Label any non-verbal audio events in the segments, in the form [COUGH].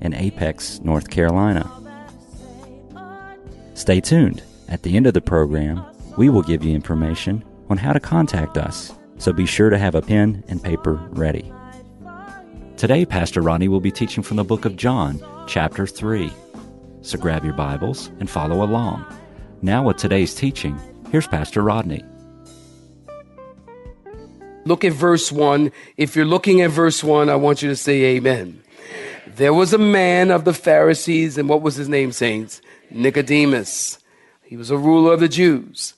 in Apex, North Carolina. Stay tuned. At the end of the program, we will give you information on how to contact us, so be sure to have a pen and paper ready. Today, Pastor Rodney will be teaching from the book of John, chapter 3. So grab your Bibles and follow along. Now, with today's teaching, here's Pastor Rodney. Look at verse 1. If you're looking at verse 1, I want you to say amen. There was a man of the Pharisees, and what was his name, saints? Nicodemus. He was a ruler of the Jews.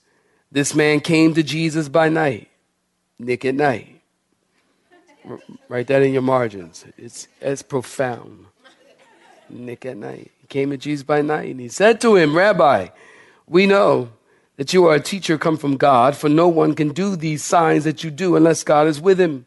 This man came to Jesus by night, Nick at night. R- write that in your margins. It's as profound. Nick at night. He came to Jesus by night, and he said to him, Rabbi, we know that you are a teacher come from God, for no one can do these signs that you do unless God is with him.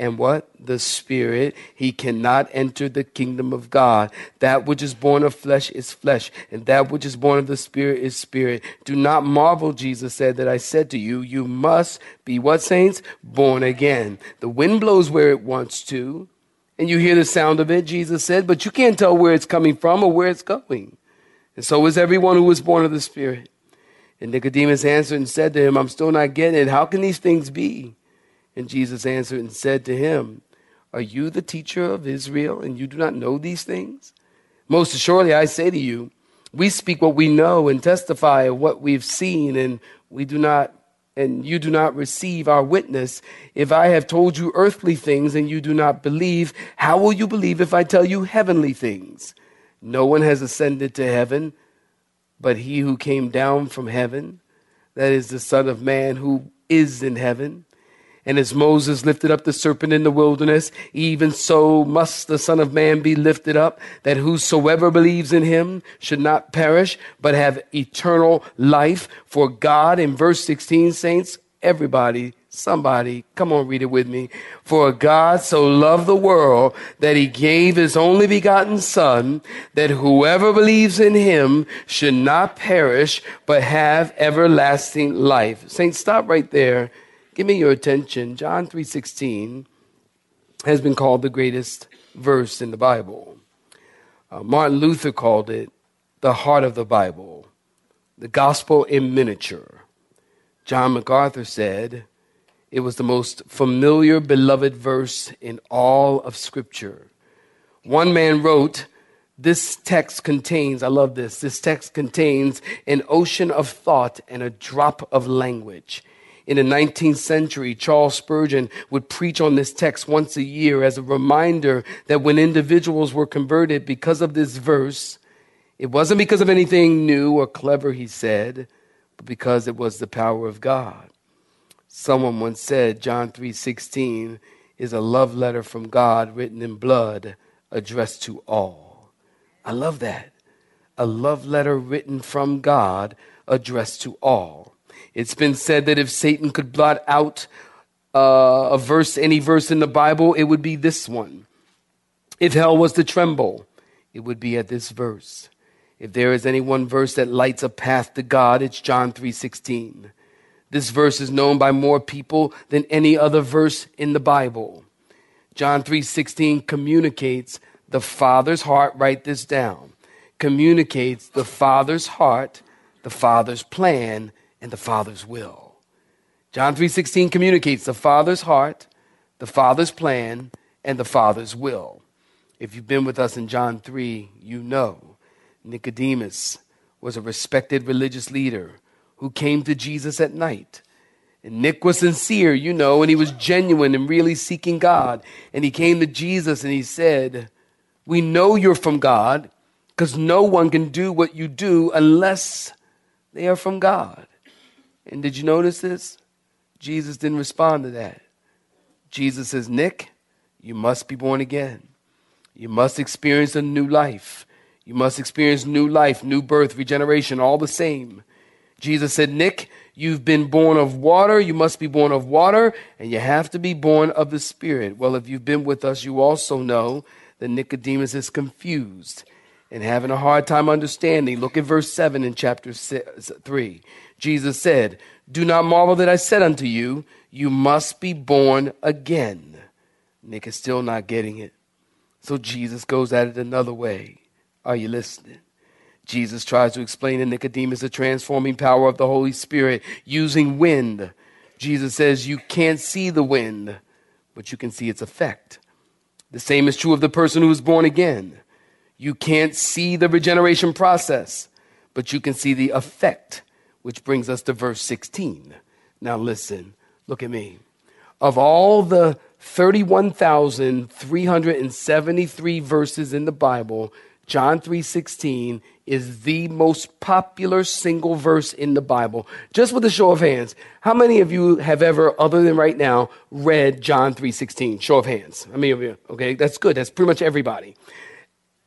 and what? The Spirit. He cannot enter the kingdom of God. That which is born of flesh is flesh, and that which is born of the Spirit is spirit. Do not marvel, Jesus said, that I said to you, you must be what, saints? Born again. The wind blows where it wants to, and you hear the sound of it, Jesus said, but you can't tell where it's coming from or where it's going. And so is everyone who was born of the Spirit. And Nicodemus answered and said to him, I'm still not getting it. How can these things be? And Jesus answered and said to him, Are you the teacher of Israel, and you do not know these things? Most assuredly, I say to you, we speak what we know and testify of what we've seen, and we do not and you do not receive our witness. If I have told you earthly things and you do not believe, how will you believe if I tell you heavenly things? No one has ascended to heaven but he who came down from heaven, that is the Son of Man who is in heaven. And as Moses lifted up the serpent in the wilderness, even so must the Son of Man be lifted up, that whosoever believes in him should not perish, but have eternal life. For God, in verse 16, saints, everybody, somebody, come on, read it with me. For God so loved the world that he gave his only begotten Son, that whoever believes in him should not perish, but have everlasting life. Saints, stop right there Give me your attention. John 3:16 has been called the greatest verse in the Bible. Uh, Martin Luther called it the heart of the Bible, the gospel in miniature. John MacArthur said it was the most familiar, beloved verse in all of Scripture. One man wrote, This text contains, I love this, this text contains an ocean of thought and a drop of language. In the 19th century, Charles Spurgeon would preach on this text once a year as a reminder that when individuals were converted because of this verse, it wasn't because of anything new or clever, he said, but because it was the power of God. Someone once said John 3:16 is a love letter from God written in blood addressed to all. I love that. A love letter written from God addressed to all. It's been said that if Satan could blot out uh, a verse, any verse in the Bible, it would be this one. If hell was to tremble, it would be at this verse. If there is any one verse that lights a path to God, it's John 3:16. This verse is known by more people than any other verse in the Bible. John 3:16 communicates the Father's heart, write this down. Communicates the Father's heart, the Father's plan, and the Father's will. John 3:16 communicates the Father's heart, the Father's plan, and the Father's will. If you've been with us in John 3, you know Nicodemus was a respected religious leader who came to Jesus at night. And Nick was sincere, you know, and he was genuine and really seeking God. And he came to Jesus and he said, We know you're from God because no one can do what you do unless they are from God. And did you notice this? Jesus didn't respond to that. Jesus says, Nick, you must be born again. You must experience a new life. You must experience new life, new birth, regeneration, all the same. Jesus said, Nick, you've been born of water. You must be born of water, and you have to be born of the Spirit. Well, if you've been with us, you also know that Nicodemus is confused and having a hard time understanding. Look at verse 7 in chapter 3. Jesus said, Do not marvel that I said unto you, You must be born again. Nick is still not getting it. So Jesus goes at it another way. Are you listening? Jesus tries to explain to Nicodemus the transforming power of the Holy Spirit using wind. Jesus says, You can't see the wind, but you can see its effect. The same is true of the person who is born again. You can't see the regeneration process, but you can see the effect, which brings us to verse 16. Now, listen, look at me. Of all the 31,373 verses in the Bible, John 3:16 is the most popular single verse in the Bible. Just with a show of hands, how many of you have ever other than right now read John 3:16? Show of hands. Of you? Okay, that's good. That's pretty much everybody.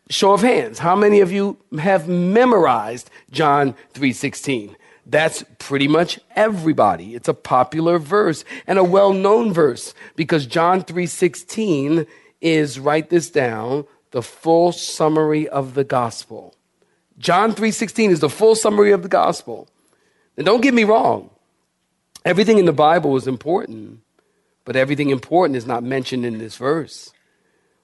Show of hands. How many of you have memorized John 3:16? That's pretty much everybody. It's a popular verse and a well-known verse because John 3:16 is write this down, the full summary of the gospel. John 3:16 is the full summary of the gospel. And don't get me wrong. Everything in the Bible is important, but everything important is not mentioned in this verse.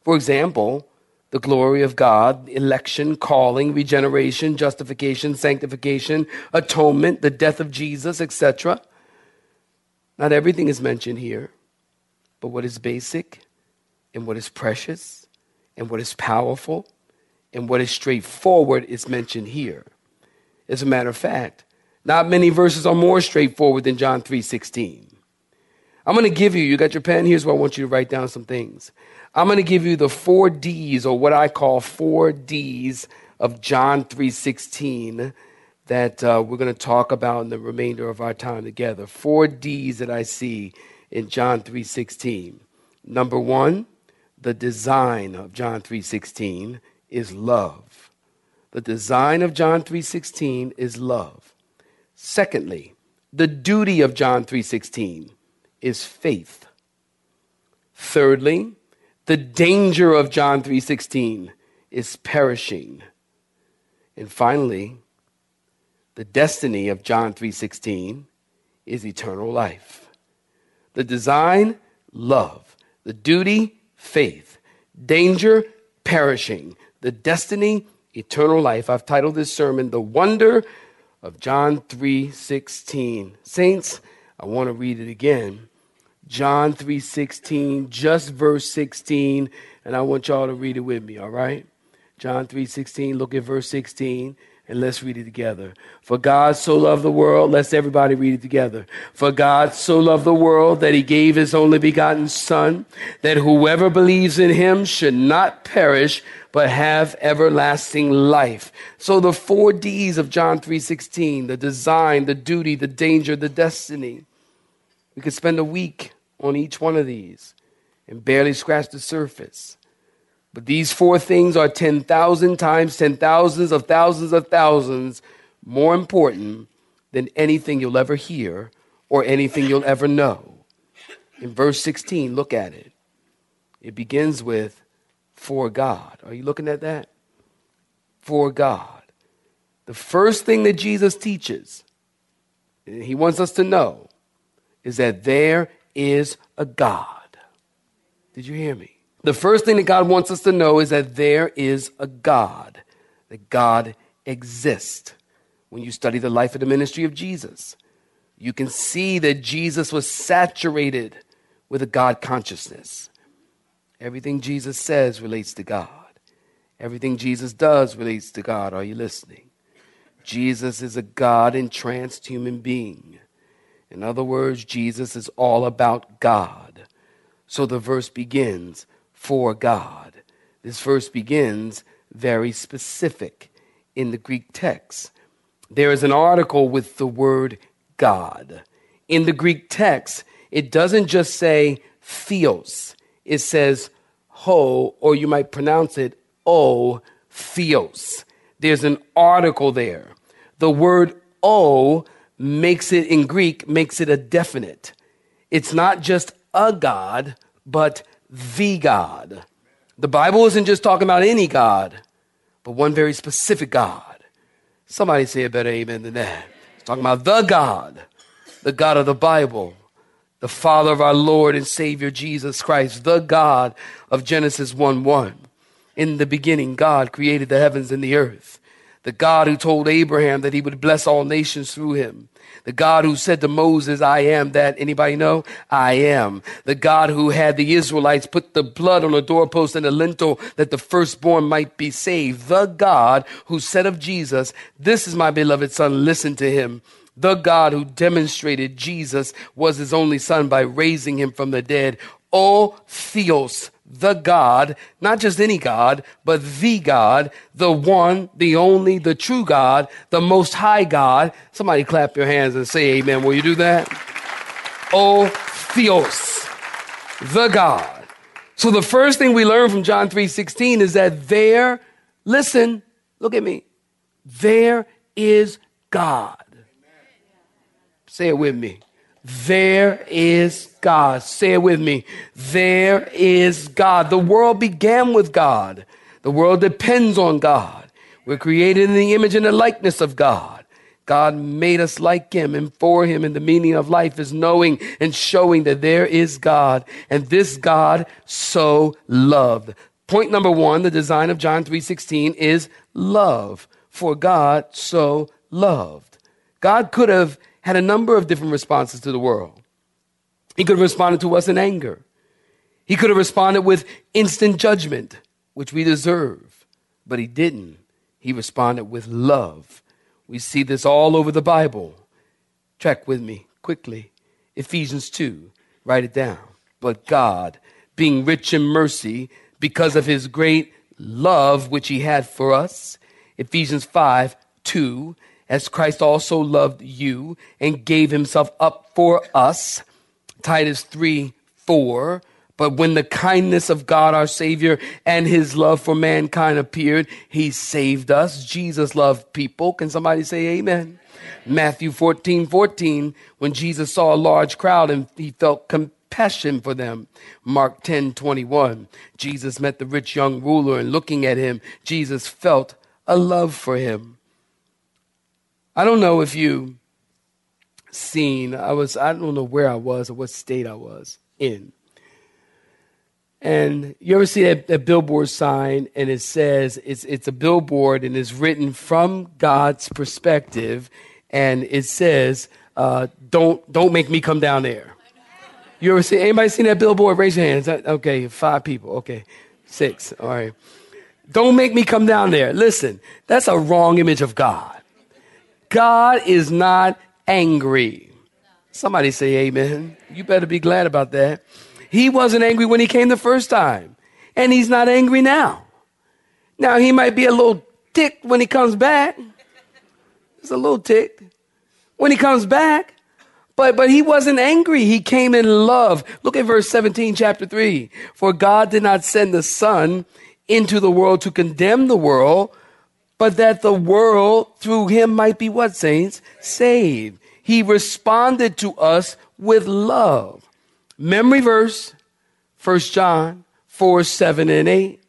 For example, the glory of God, election, calling, regeneration, justification, sanctification, atonement, the death of Jesus, etc. Not everything is mentioned here, but what is basic and what is precious and what is powerful and what is straightforward is mentioned here. As a matter of fact, not many verses are more straightforward than John 3:16. I'm going to give you, you got your pen? Here's where I want you to write down some things. I'm going to give you the four D's, or what I call four D's of John 3.16 that uh, we're going to talk about in the remainder of our time together. Four D's that I see in John 3.16. Number one, the design of John 3.16 is love. The design of John 3.16 is love. Secondly, the duty of John 3.16 is faith. Thirdly, the danger of John 3:16 is perishing. And finally, the destiny of John 3:16 is eternal life. The design, love. The duty, faith. Danger, perishing. The destiny, eternal life. I've titled this sermon The Wonder of John 3:16. Saints, I want to read it again John 3:16, just verse 16, and I want y'all to read it with me, all right? John 3:16, look at verse 16 and let's read it together. For God so loved the world, let's everybody read it together. For God so loved the world that he gave his only begotten son, that whoever believes in him should not perish, but have everlasting life. So the four D's of John 3:16, the design, the duty, the danger, the destiny. We could spend a week on each one of these and barely scratch the surface. But these four things are 10,000 times, 10 thousands of thousands of thousands more important than anything you'll ever hear or anything you'll ever know. In verse 16, look at it. It begins with, for God. Are you looking at that? For God. The first thing that Jesus teaches, he wants us to know, is that there is a God. Did you hear me? The first thing that God wants us to know is that there is a God, that God exists. When you study the life of the ministry of Jesus, you can see that Jesus was saturated with a God consciousness. Everything Jesus says relates to God. Everything Jesus does relates to God. Are you listening? Jesus is a God entranced human being. In other words, Jesus is all about God. So the verse begins, for God. This verse begins very specific in the Greek text. There is an article with the word God. In the Greek text, it doesn't just say theos, it says ho, or you might pronounce it o, theos. There's an article there. The word o makes it in Greek, makes it a definite. It's not just a God, but the God. The Bible isn't just talking about any God, but one very specific God. Somebody say a better amen than that. It's talking about the God, the God of the Bible, the Father of our Lord and Savior Jesus Christ, the God of Genesis 1 1. In the beginning, God created the heavens and the earth. The God who told Abraham that he would bless all nations through him. The God who said to Moses, I am that. Anybody know? I am. The God who had the Israelites put the blood on the doorpost and the lintel that the firstborn might be saved. The God who said of Jesus, This is my beloved son, listen to him. The God who demonstrated Jesus was his only son by raising him from the dead. O Theos, the God, not just any God, but the God, the one, the only, the true God, the most high God. Somebody clap your hands and say amen. Will you do that? Oh, Theos, the God. So the first thing we learn from John 3:16 is that there, listen, look at me. There is God. Say it with me. There is God. Say it with me. There is God. The world began with God. The world depends on God. We're created in the image and the likeness of God. God made us like Him and for Him, and the meaning of life is knowing and showing that there is God, and this God so loved. Point number one, the design of John 3:16 is love. For God so loved. God could have had a number of different responses to the world. He could have responded to us in anger. He could have responded with instant judgment, which we deserve, but he didn't. He responded with love. We see this all over the Bible. Track with me quickly. Ephesians 2, write it down. But God, being rich in mercy, because of his great love which he had for us, Ephesians 5, 2, as Christ also loved you and gave himself up for us. Titus 3 4. But when the kindness of God our Savior and his love for mankind appeared, he saved us. Jesus loved people. Can somebody say amen? Matthew 14 14. When Jesus saw a large crowd and he felt compassion for them. Mark 10 21. Jesus met the rich young ruler and looking at him, Jesus felt a love for him. I don't know if you seen, I was, I don't know where I was or what state I was in. And you ever see that, that billboard sign and it says, it's, it's a billboard and it's written from God's perspective and it says, uh, don't, don't make me come down there. You ever see, anybody seen that billboard? Raise your hands. Okay, five people. Okay, six. All right. Don't make me come down there. Listen, that's a wrong image of God. God is not angry. Somebody say amen. You better be glad about that. He wasn't angry when he came the first time, and he's not angry now. Now, he might be a little ticked when he comes back. It's a little ticked when he comes back. But, but he wasn't angry. He came in love. Look at verse 17, chapter 3. For God did not send the Son into the world to condemn the world, but that the world through him might be what, saints? Saved. He responded to us with love. Memory verse, 1 John 4, 7, and 8.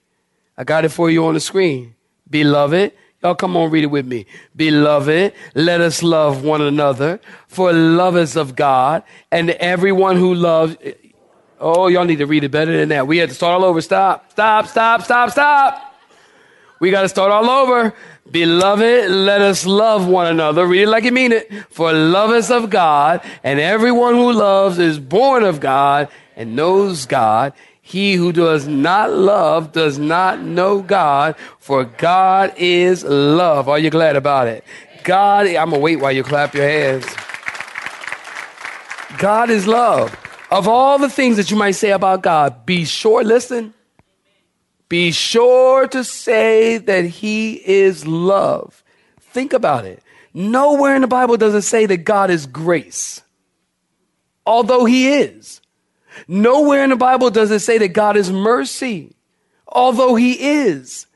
I got it for you on the screen. Beloved, y'all come on, read it with me. Beloved, let us love one another, for love is of God, and everyone who loves, oh, y'all need to read it better than that. We had to start all over. Stop, stop, stop, stop, stop. We got to start all over. Beloved, let us love one another. Read it like you mean it. For love is of God, and everyone who loves is born of God and knows God. He who does not love does not know God, for God is love. Are you glad about it? God, I'm going to wait while you clap your hands. God is love. Of all the things that you might say about God, be sure, listen, be sure to say that He is love. Think about it. Nowhere in the Bible does it say that God is grace, although He is. Nowhere in the Bible does it say that God is mercy, although He is.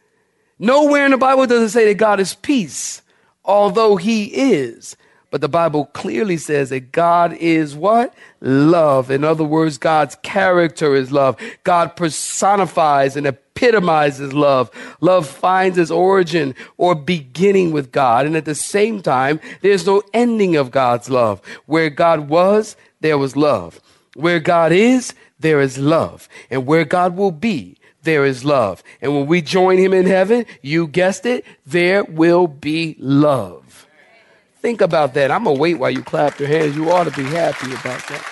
Nowhere in the Bible does it say that God is peace, although He is. But the Bible clearly says that God is what? Love. In other words, God's character is love. God personifies and epitomizes love. Love finds its origin or beginning with God. And at the same time, there's no ending of God's love. Where God was, there was love. Where God is, there is love. And where God will be, there is love. And when we join him in heaven, you guessed it, there will be love. Think about that. I'm going to wait while you clap your hands. You ought to be happy about that.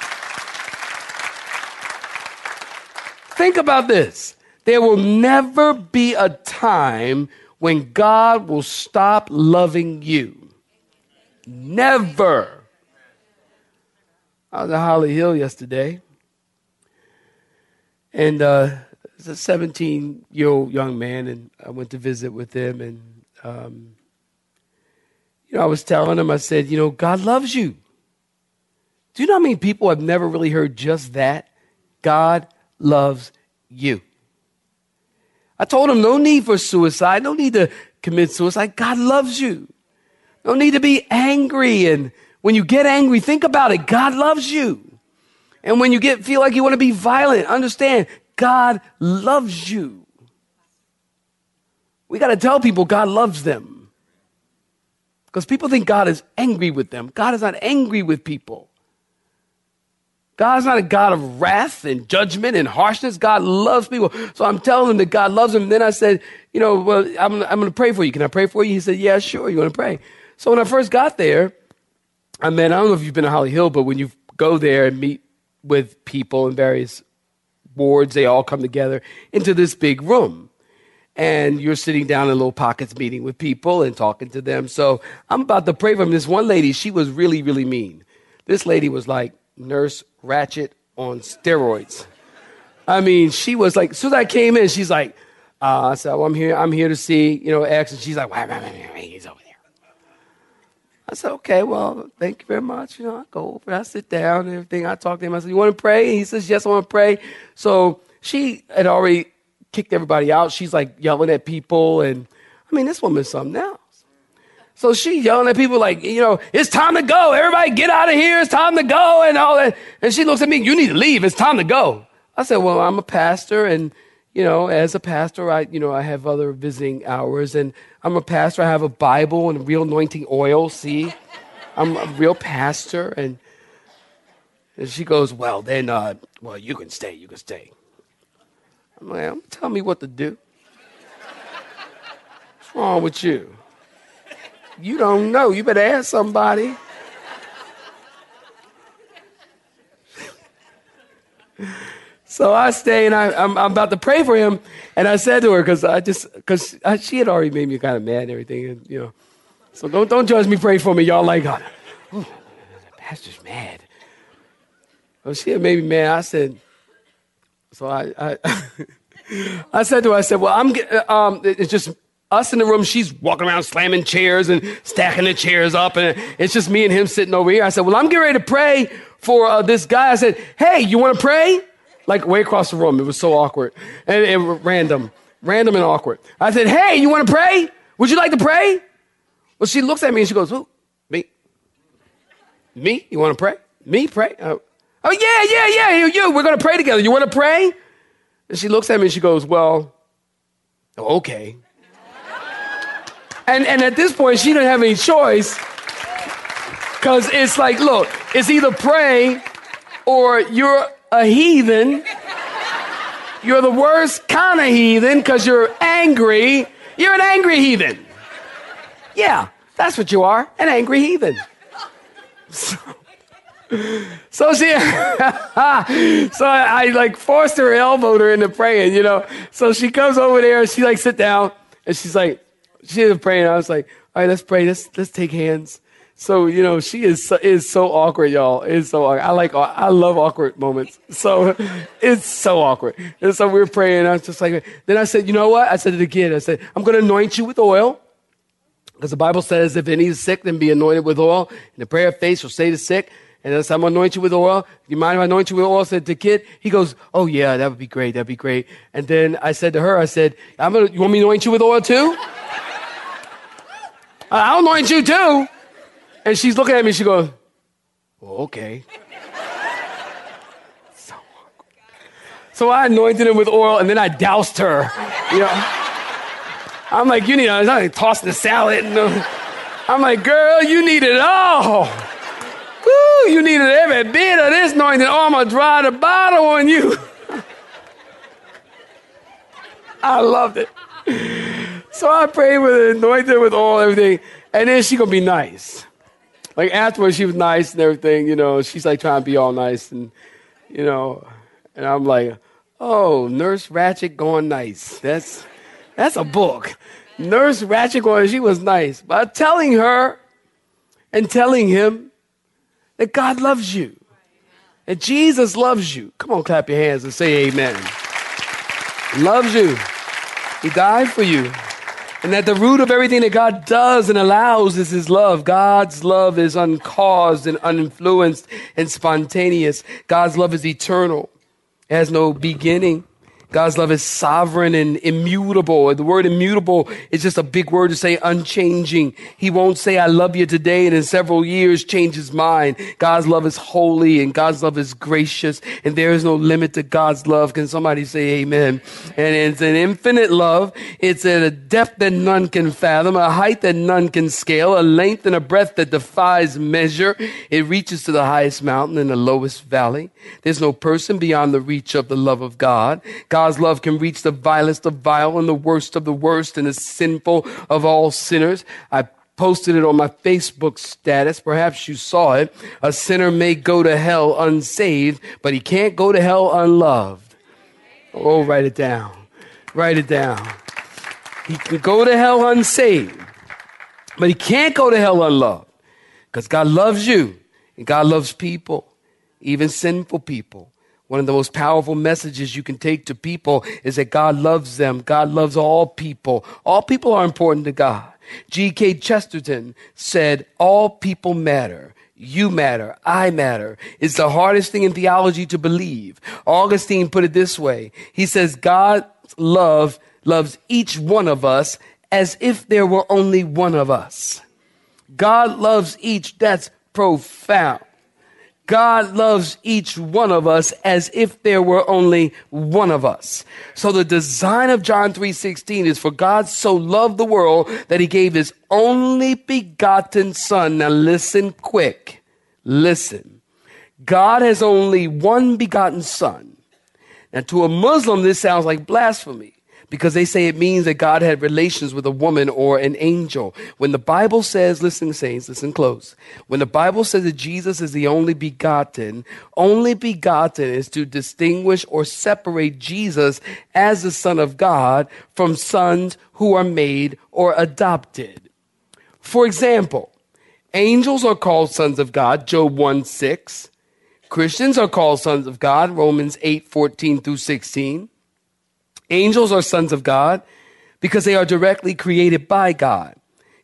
Think about this. There will never be a time when God will stop loving you. Never. I was at Holly Hill yesterday, and uh, it's a 17 year old young man, and I went to visit with him, and um, you know, I was telling him, I said, you know, God loves you. Do you know how many people have never really heard just that? God loves you. I told him, no need for suicide, no need to commit suicide. God loves you. No need to be angry. And when you get angry, think about it. God loves you. And when you get feel like you want to be violent, understand God loves you. We got to tell people God loves them. Because people think God is angry with them. God is not angry with people. God is not a God of wrath and judgment and harshness. God loves people. So I'm telling them that God loves them. And then I said, you know, well, I'm, I'm going to pray for you. Can I pray for you? He said, yeah, sure. You want to pray? So when I first got there, I mean, I don't know if you've been to Holly Hill, but when you go there and meet with people in various wards, they all come together into this big room and you're sitting down in little pockets meeting with people and talking to them. So I'm about to pray for. This one lady, she was really, really mean. This lady was like Nurse Ratched on steroids. I mean, she was like, as soon as I came in, she's like, uh, I said, well, I'm here, I'm here to see, you know, X. And she's like, wait, wait, wait, he's over there. I said, okay, well, thank you very much. You know, I go over, I sit down and everything. I talk to him. I said, you want to pray? And he says, yes, I want to pray. So she had already kicked everybody out. She's like yelling at people. And I mean, this woman's something else. So she's yelling at people like, you know, it's time to go. Everybody get out of here. It's time to go and all that. And she looks at me, you need to leave. It's time to go. I said, well, I'm a pastor and, you know, as a pastor, I, you know, I have other visiting hours and I'm a pastor. I have a Bible and real anointing oil. See, I'm a real pastor. And, and she goes, well, then, uh, well, you can stay. You can stay. I'm tell me what to do. What's wrong with you? You don't know. You better ask somebody. so I stay and I, am about to pray for him. And I said to her, because I just, because she had already made me kind of mad and everything. And, you know, so don't, don't judge me, pray for me. Y'all like, oh, the pastor's mad. Well, she had made me mad. I said, so I, I, [LAUGHS] I said to her, I said, well, I'm, um, it's just us in the room. She's walking around slamming chairs and stacking the chairs up, and it's just me and him sitting over here. I said, well, I'm getting ready to pray for uh, this guy. I said, hey, you want to pray? Like way across the room. It was so awkward and, and random, random and awkward. I said, hey, you want to pray? Would you like to pray? Well, she looks at me and she goes, who? Me? Me? You want to pray? Me pray? Uh, Oh, yeah, yeah, yeah, you, you. We're going to pray together. You want to pray? And she looks at me and she goes, Well, okay. and, and at this point, she didn't have any choice because it's like, look, it's either pray or you're a heathen. You're the worst kind of heathen because you're angry. You're an angry heathen. Yeah, that's what you are an angry heathen. [LAUGHS] So, so she, [LAUGHS] so I, I, like forced her, elbowed her into praying, you know. So she comes over there and she like sit down and she's like, she praying. I was like, all right, let's pray. Let's let's take hands. So you know, she is so, is so awkward, y'all. It's so awkward. I like I love awkward moments. So [LAUGHS] it's so awkward. And so we were praying. I was just like, then I said, you know what? I said it again. I said, I'm going to anoint you with oil. Because the Bible says if any is sick, then be anointed with oil. And the prayer of faith shall save the sick. And said, I'm going to anoint you with oil. You mind if I anoint you with oil? I said to the kid, he goes, Oh yeah, that would be great. That'd be great. And then I said to her, I said, I'm gonna, you want me to anoint you with oil too? [LAUGHS] I'll anoint you too. And she's looking at me, she goes, well, okay. [LAUGHS] so. So I anointed him with oil and then I doused her. You know. I'm like, you need I'm like tossing the salad. And, [LAUGHS] I'm like, girl, you need it all. Woo, you needed every bit of this anointing. Oh, I'm gonna dry the bottle on you. [LAUGHS] I loved it. So I prayed with it, anointed with oil, everything, and then she gonna be nice like afterwards she was nice and everything, you know, she's like trying to be all nice and you know, and I'm like, oh, Nurse Ratched going nice. That's that's a book. Nurse Ratched going, she was nice. But telling her and telling him that God loves you. And Jesus loves you. Come on, clap your hands and say amen. loves you. He died for you. And that the root of everything that God does and allows is His love. God's love is uncaused and uninfluenced and spontaneous. God's love is eternal. It has no beginning. God's love is sovereign and immutable. The word immutable is just a big word to say unchanging. He won't say, I love you today and in several years change his mind. God's love is holy and God's love is gracious and there is no limit to God's love. Can somebody say amen? And it's an infinite love. It's at a depth that none can fathom, a height that none can scale, a length and a breadth that defies measure. It reaches to the highest mountain and the lowest valley. There's no person beyond the reach of the love of God. God God's love can reach the vilest of vile and the worst of the worst and the sinful of all sinners. I posted it on my Facebook status. Perhaps you saw it. A sinner may go to hell unsaved, but he can't go to hell unloved. Oh, write it down. Write it down. He can go to hell unsaved, but he can't go to hell unloved because God loves you and God loves people, even sinful people. One of the most powerful messages you can take to people is that God loves them. God loves all people. All people are important to God. G.K. Chesterton said, All people matter. You matter. I matter. It's the hardest thing in theology to believe. Augustine put it this way. He says, God's love loves each one of us as if there were only one of us. God loves each. That's profound. God loves each one of us as if there were only one of us. So the design of John 3:16 is for God so loved the world that he gave his only begotten son. Now listen quick. Listen. God has only one begotten son. Now to a Muslim this sounds like blasphemy because they say it means that God had relations with a woman or an angel. When the Bible says, listen, saints, listen close. When the Bible says that Jesus is the only begotten, only begotten is to distinguish or separate Jesus as the Son of God from sons who are made or adopted. For example, angels are called sons of God, Job 1 6. Christians are called sons of God, Romans 8 14 through 16. Angels are sons of God because they are directly created by God.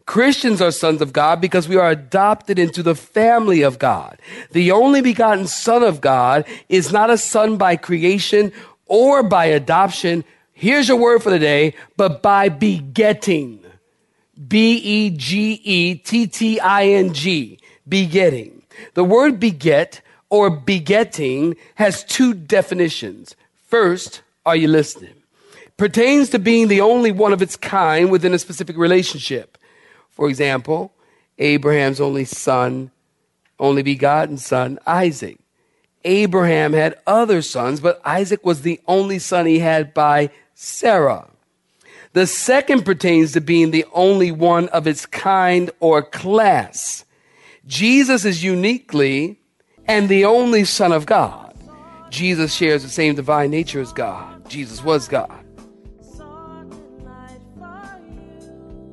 Christians are sons of God because we are adopted into the family of God. The only begotten Son of God is not a son by creation or by adoption. Here's your word for the day, but by begetting. B E G E T T I N G. Begetting. The word beget or begetting has two definitions. First, are you listening? Pertains to being the only one of its kind within a specific relationship. For example, Abraham's only son, only begotten son, Isaac. Abraham had other sons, but Isaac was the only son he had by Sarah. The second pertains to being the only one of its kind or class. Jesus is uniquely and the only Son of God. Jesus shares the same divine nature as God. Jesus was God.